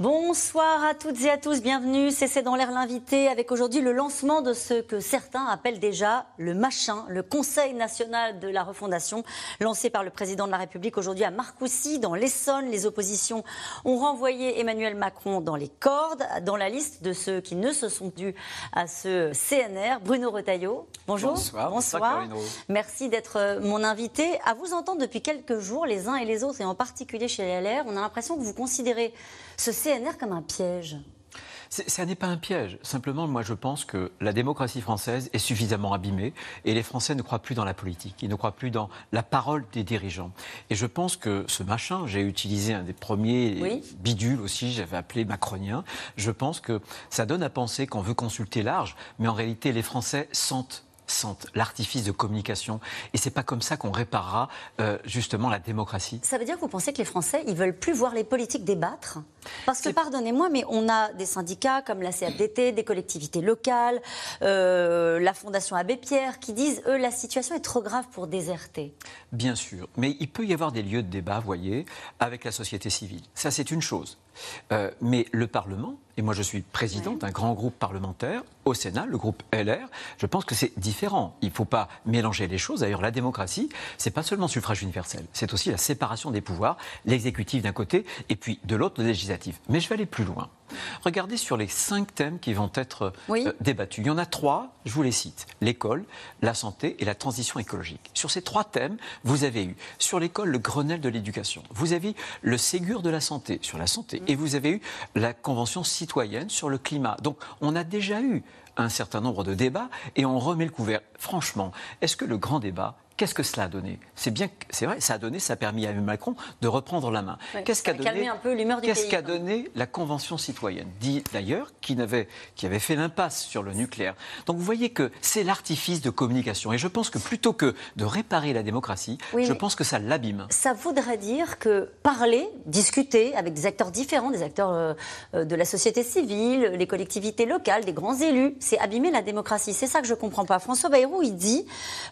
Bonsoir à toutes et à tous, bienvenue. C'est dans l'air l'invité avec aujourd'hui le lancement de ce que certains appellent déjà le machin, le Conseil national de la refondation, lancé par le président de la République aujourd'hui à Marcoussis, dans l'Essonne. Les oppositions ont renvoyé Emmanuel Macron dans les cordes, dans la liste de ceux qui ne se sont dus à ce CNR. Bruno Retailleau, bonjour. Bonsoir. Bonsoir. Merci d'être mon invité. À vous entendre depuis quelques jours, les uns et les autres, et en particulier chez les LR, on a l'impression que vous considérez ce CNR comme un piège ça n'est pas un piège. Simplement, moi, je pense que la démocratie française est suffisamment abîmée et les Français ne croient plus dans la politique. Ils ne croient plus dans la parole des dirigeants. Et je pense que ce machin, j'ai utilisé un des premiers bidules aussi, j'avais appelé macronien. Je pense que ça donne à penser qu'on veut consulter large, mais en réalité, les Français sentent sentent l'artifice de communication. Et c'est pas comme ça qu'on réparera euh, justement la démocratie. Ça veut dire que vous pensez que les Français, ils veulent plus voir les politiques débattre? Parce que, pardonnez-moi, mais on a des syndicats comme la CFDT, des collectivités locales, euh, la Fondation Abbé Pierre, qui disent, eux, la situation est trop grave pour déserter. Bien sûr. Mais il peut y avoir des lieux de débat, voyez, avec la société civile. Ça, c'est une chose. Euh, mais le Parlement, et moi je suis président d'un grand groupe parlementaire au Sénat, le groupe LR, je pense que c'est différent. Il ne faut pas mélanger les choses. D'ailleurs, la démocratie, c'est pas seulement suffrage universel, c'est aussi la séparation des pouvoirs, l'exécutif d'un côté et puis de l'autre le législatif. Mais je vais aller plus loin. Regardez sur les cinq thèmes qui vont être euh, débattus. Il y en a trois, je vous les cite. L'école, la santé et la transition écologique. Sur ces trois thèmes, vous avez eu sur l'école le Grenelle de l'éducation. Vous avez eu le Ségur de la santé sur la santé. Et vous avez eu la Convention citoyenne sur le climat. Donc on a déjà eu un certain nombre de débats et on remet le couvert. Franchement, est-ce que le grand débat Qu'est-ce que cela a donné? C'est bien, c'est vrai, ça a donné, ça a permis à Macron de reprendre la main. qu'est-ce qu'a donné, qu'est-ce qu'a donné la Convention citoyenne, dit d'ailleurs, qui avait, qui avait fait l'impasse sur le nucléaire. Donc vous voyez que c'est l'artifice de communication. Et je pense que plutôt que de réparer la démocratie, je pense que ça l'abîme. Ça voudrait dire que parler, discuter avec des acteurs différents, des acteurs euh, euh, de la société civile, les collectivités locales, des grands élus, c'est abîmer la démocratie. C'est ça que je ne comprends pas. François Bayrou, il dit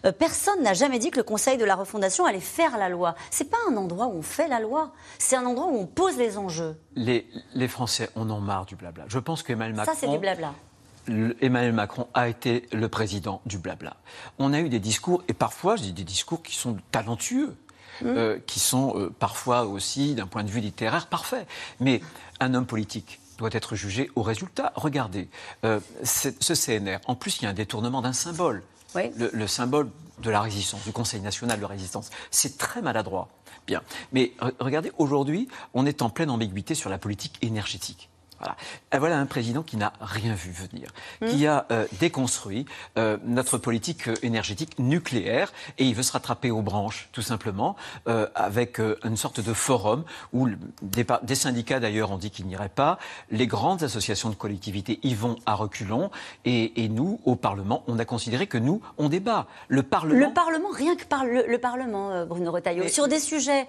euh, personne n'a jamais dit que le Conseil de la refondation allait faire la loi. C'est pas un endroit où on fait la loi, c'est un endroit où on pose les enjeux. Les, les Français en ont marre du blabla. Je pense qu'Emmanuel Macron. Ça, c'est du blabla. Emmanuel Macron a été le président du blabla. On a eu des discours, et parfois, je dis des discours qui sont talentueux. Mmh. Euh, qui sont euh, parfois aussi, d'un point de vue littéraire, parfaits. Mais un homme politique doit être jugé au résultat. Regardez, euh, ce CNR, en plus, il y a un détournement d'un symbole. Le, le, symbole de la résistance, du Conseil national de résistance. C'est très maladroit. Bien. Mais regardez, aujourd'hui, on est en pleine ambiguïté sur la politique énergétique. Voilà. voilà. un président qui n'a rien vu venir, hmm. qui a euh, déconstruit euh, notre politique euh, énergétique nucléaire et il veut se rattraper aux branches, tout simplement, avec une sorte de forum où des, des syndicats d'ailleurs ont dit qu'ils n'iraient pas, les grandes associations de collectivités y vont à reculons et, et, nous, au Parlement, on a considéré que nous, on débat. Le Parlement. Le Parlement, rien que par le, Parlement, Bruno Retailleau, sur des sujets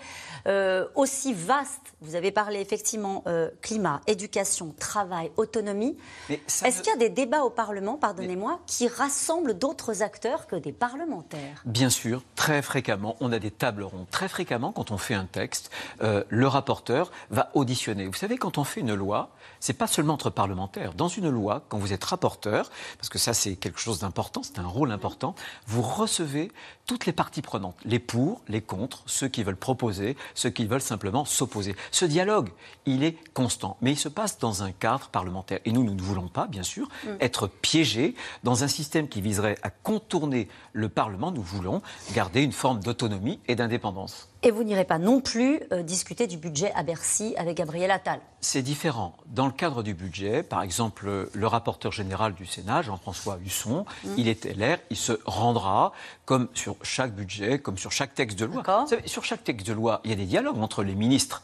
aussi vastes, vous avez parlé effectivement climat, éducation travail, autonomie. Est-ce qu'il y a des débats au Parlement, pardonnez-moi, qui rassemblent d'autres acteurs que des parlementaires? Bien sûr, très fréquemment, on a des tables rondes. Très fréquemment, quand on fait un texte, euh, le rapporteur va auditionner. Vous savez, quand on fait une loi, c'est pas seulement entre parlementaires. Dans une loi, quand vous êtes rapporteur, parce que ça c'est quelque chose d'important, c'est un rôle important, vous recevez toutes les parties prenantes, les pour, les contre, ceux qui veulent proposer, ceux qui veulent simplement s'opposer. Ce dialogue, il est constant, mais il se passe dans un cadre parlementaire. Et nous, nous ne voulons pas, bien sûr, mm. être piégés dans un système qui viserait à contourner le Parlement. Nous voulons garder une forme d'autonomie et d'indépendance. Et vous n'irez pas non plus euh, discuter du budget à Bercy avec Gabriel Attal C'est différent. Dans le cadre du budget, par exemple, le rapporteur général du Sénat, Jean-François Husson, mmh. il est LR, il se rendra, comme sur chaque budget, comme sur chaque texte de loi. sur chaque texte de loi, il y a des dialogues entre les ministres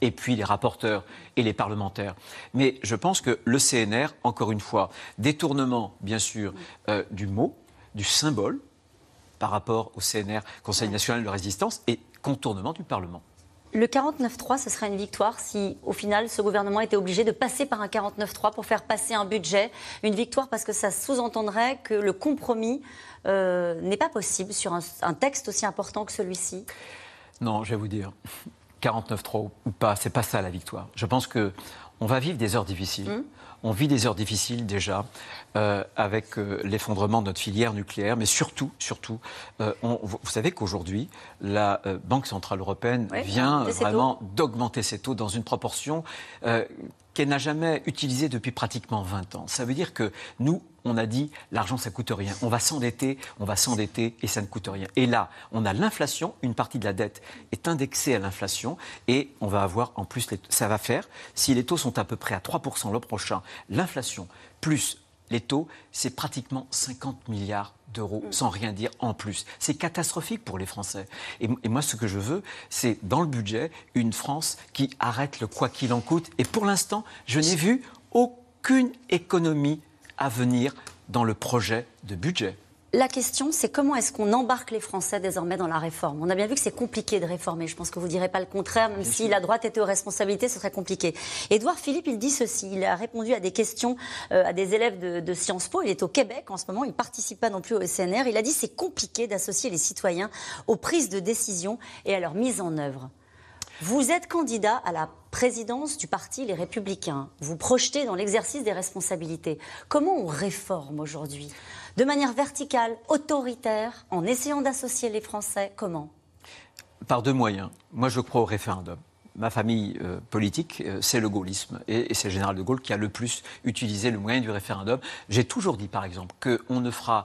et puis les rapporteurs et les parlementaires. Mais je pense que le CNR, encore une fois, détournement, bien sûr, euh, du mot, du symbole, par rapport au CNR, Conseil national de résistance, et contournement du Parlement. Le 49-3, ce serait une victoire si, au final, ce gouvernement était obligé de passer par un 49-3 pour faire passer un budget. Une victoire parce que ça sous-entendrait que le compromis euh, n'est pas possible sur un, texte aussi important que celui-ci. Non, je vais vous dire, 49-3 ou pas, c'est pas ça la victoire. Je pense que on va vivre des heures difficiles. Hum. On vit des heures difficiles déjà euh, avec euh, l'effondrement de notre filière nucléaire, mais surtout, surtout, euh, vous savez qu'aujourd'hui, la Banque centrale européenne vient vraiment d'augmenter ses taux dans une proportion qu'elle n'a jamais utilisée depuis pratiquement 20 ans. Ça veut dire que nous, on a dit l'argent ça coûte rien. On va s'endetter, on va s'endetter et ça ne coûte rien. Et là, on a l'inflation, une partie de la dette est indexée à l'inflation et on va avoir en plus, ça va faire, si les taux sont à peu près à 3% l'an prochain, l'inflation plus les taux, c'est pratiquement 50 milliards d'euros, mm. sans rien dire en plus. C'est catastrophique pour les Français. Et, et, moi, ce que je veux, c'est dans le budget, une France qui arrête le quoi qu'il en coûte. Et pour l'instant, je n'ai vu aucune économie à venir dans le projet de budget. La question, c'est comment est-ce qu'on embarque les Français désormais dans la réforme? On a bien vu que c'est compliqué de réformer. Je pense que vous ne direz pas le contraire, même si la droite était aux responsabilités, ce serait compliqué. Édouard Philippe, il dit ceci. Il a répondu à des questions euh, à des élèves de, de, Sciences Po. Il est au Québec en ce moment. Il ne participe pas non plus au SNR. Il a dit c'est compliqué d'associer les citoyens aux prises de décision et à leur mise en œuvre. Vous êtes candidat à la présidence du parti Les Républicains. Vous projetez dans l'exercice des responsabilités. Comment on réforme aujourd'hui? De manière verticale, autoritaire, en essayant d'associer les Français Comment? Par deux moyens. Moi, je crois au référendum ma famille euh, politique, euh, c'est le gaullisme. Et, et c'est le général de Gaulle qui a le plus utilisé le moyen du référendum. J'ai toujours dit, par exemple, qu'on ne fera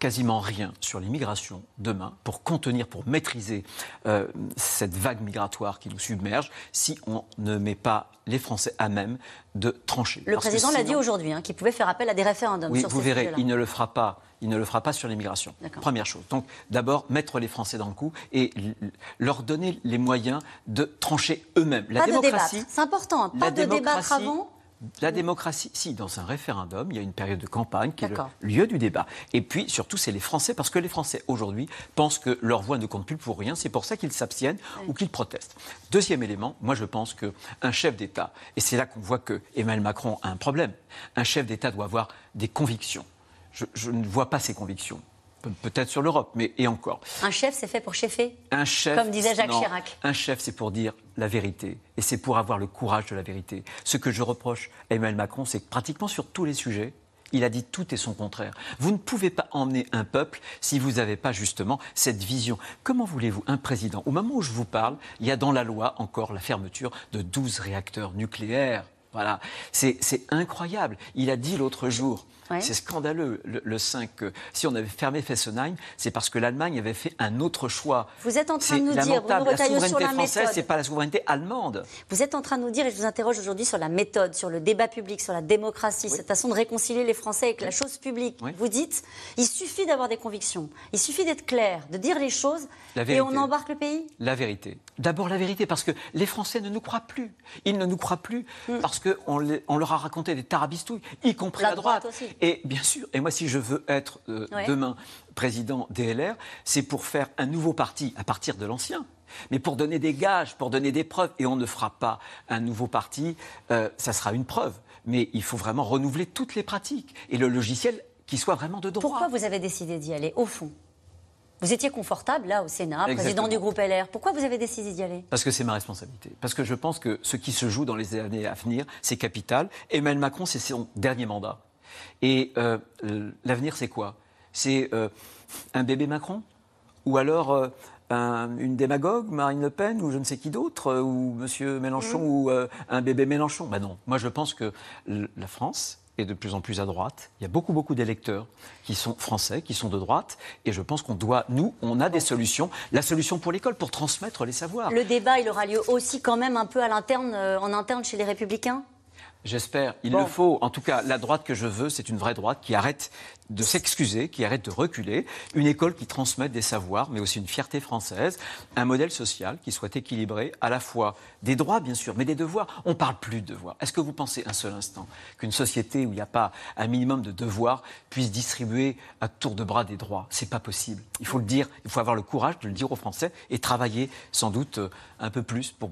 quasiment rien sur l'immigration demain pour contenir, pour maîtriser euh, cette vague migratoire qui nous submerge si on ne met pas les Français à même de trancher. Le président l'a dit aujourd'hui, hein, qu'il pouvait faire appel à des référendums. Oui, sur vous verrez, il ne le fera pas. Il ne le fera pas sur l'immigration. Première chose. Donc, d'abord, mettre les Français dans le coup et leur donner les moyens de trancher eux-mêmes. La pas démocratie. C'est important. Pas de débattre avant la démocratie, si, dans un référendum, il y a une période de campagne qui est le lieu du débat. Et puis, surtout, c'est les Français, parce que les Français, aujourd'hui, pensent que leur voix ne compte plus pour rien. C'est pour ça qu'ils s'abstiennent ou qu'ils protestent. Deuxième élément, moi, je pense qu'un chef d'État, et c'est là qu'on voit que Emmanuel Macron a un problème, un chef d'État doit avoir des convictions. je ne vois pas ces convictions. Peut-être sur l'Europe, mais et encore. Un chef, c'est fait pour chefer Un chef. Comme disait Jacques Chirac. Un chef, c'est pour dire la vérité. Et c'est pour avoir le courage de la vérité. Ce que je reproche à Emmanuel Macron, c'est que pratiquement sur tous les sujets, il a dit tout et son contraire. Vous ne pouvez pas emmener un peuple si vous n'avez pas justement cette vision. Comment voulez-vous un président Au moment où je vous parle, il y a dans la loi encore la fermeture de 12 réacteurs nucléaires. Voilà, c'est incroyable. Il a dit l'autre jour, c'est scandaleux, le, 5. si on avait fermé Fessenheim, c'est parce que l'Allemagne avait fait un autre choix. Vous êtes en train de nous dire, nous la souveraineté sur la française, c'est pas la souveraineté allemande. Vous êtes en train de nous dire, et je vous interroge aujourd'hui sur la méthode, sur le débat public, sur la démocratie, cette façon de réconcilier les Français avec la chose publique. Vous dites, il suffit d'avoir des convictions, il suffit d'être clair, de dire les choses, et on embarque le pays La vérité. D'abord la vérité, parce que les Français ne nous croient plus. Ils ne nous croient plus hmm. parce qu'on on leur a raconté des tarabistouilles, y compris la droite. aussi. Et bien sûr, et moi si je veux être euh, demain président DLR, c'est pour faire un nouveau parti à partir de l'ancien. Mais pour donner des gages, pour donner des preuves, et on ne fera pas un nouveau parti, euh, ça sera une preuve. Mais il faut vraiment renouveler toutes les pratiques et le logiciel qui soit vraiment de droit. Pourquoi vous avez décidé d'y aller, au fond? Vous étiez confortable là au Sénat, président du groupe LR. Pourquoi vous avez décidé d'y aller? Parce que c'est ma responsabilité. Parce que je pense que ce qui se joue dans les années à venir, c'est capital. Emmanuel Macron, c'est son dernier mandat. Et euh, l'avenir, c'est quoi? C'est euh, un bébé Macron? Ou alors euh, une démagogue, Marine Le Pen, ou je ne sais qui d'autre Ou M. Mélenchon, mmh. ou un bébé Mélenchon? Ben non. Moi, je pense que la France, de plus en plus à droite. Il y a beaucoup, beaucoup d'électeurs qui sont français, qui sont de droite. Et je pense qu'on doit, nous, on a des solutions. La solution pour l'école, pour transmettre les savoirs. Le débat, il aura lieu aussi quand même un peu à euh, en interne chez les Républicains? J'espère. Il le faut. En tout cas, la droite que je veux, c'est une vraie droite qui arrête de s'excuser, qui arrête de reculer, une école qui transmette des savoirs, mais aussi une fierté française, un modèle social qui soit équilibré, à la fois des droits, bien sûr, mais des devoirs. On ne parle plus de devoirs. Est-ce que vous pensez un seul instant qu'une société où il n'y a pas un minimum de devoirs puisse distribuer à tour de bras des droits? C'est pas possible. Il faut le dire, il faut avoir le courage de le dire aux Français et travailler sans doute euh, un peu plus pour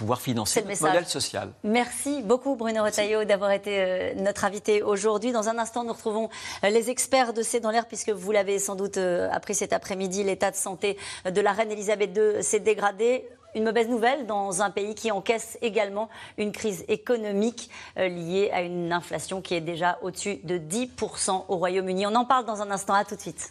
pouvoir financer le modèle social. Merci beaucoup Bruno Retailleau d'avoir été euh, notre invité aujourd'hui. Dans un instant, nous retrouvons euh, les experts de C'est dans l'air, puisque vous l'avez sans doute euh, appris cet après-midi, l'état de santé de la reine Elisabeth II s'est dégradé. Une mauvaise nouvelle dans un pays qui encaisse également une crise économique liée à une inflation qui est déjà au-dessus de 10% au Royaume-Uni. On en parle dans un instant. À tout de suite.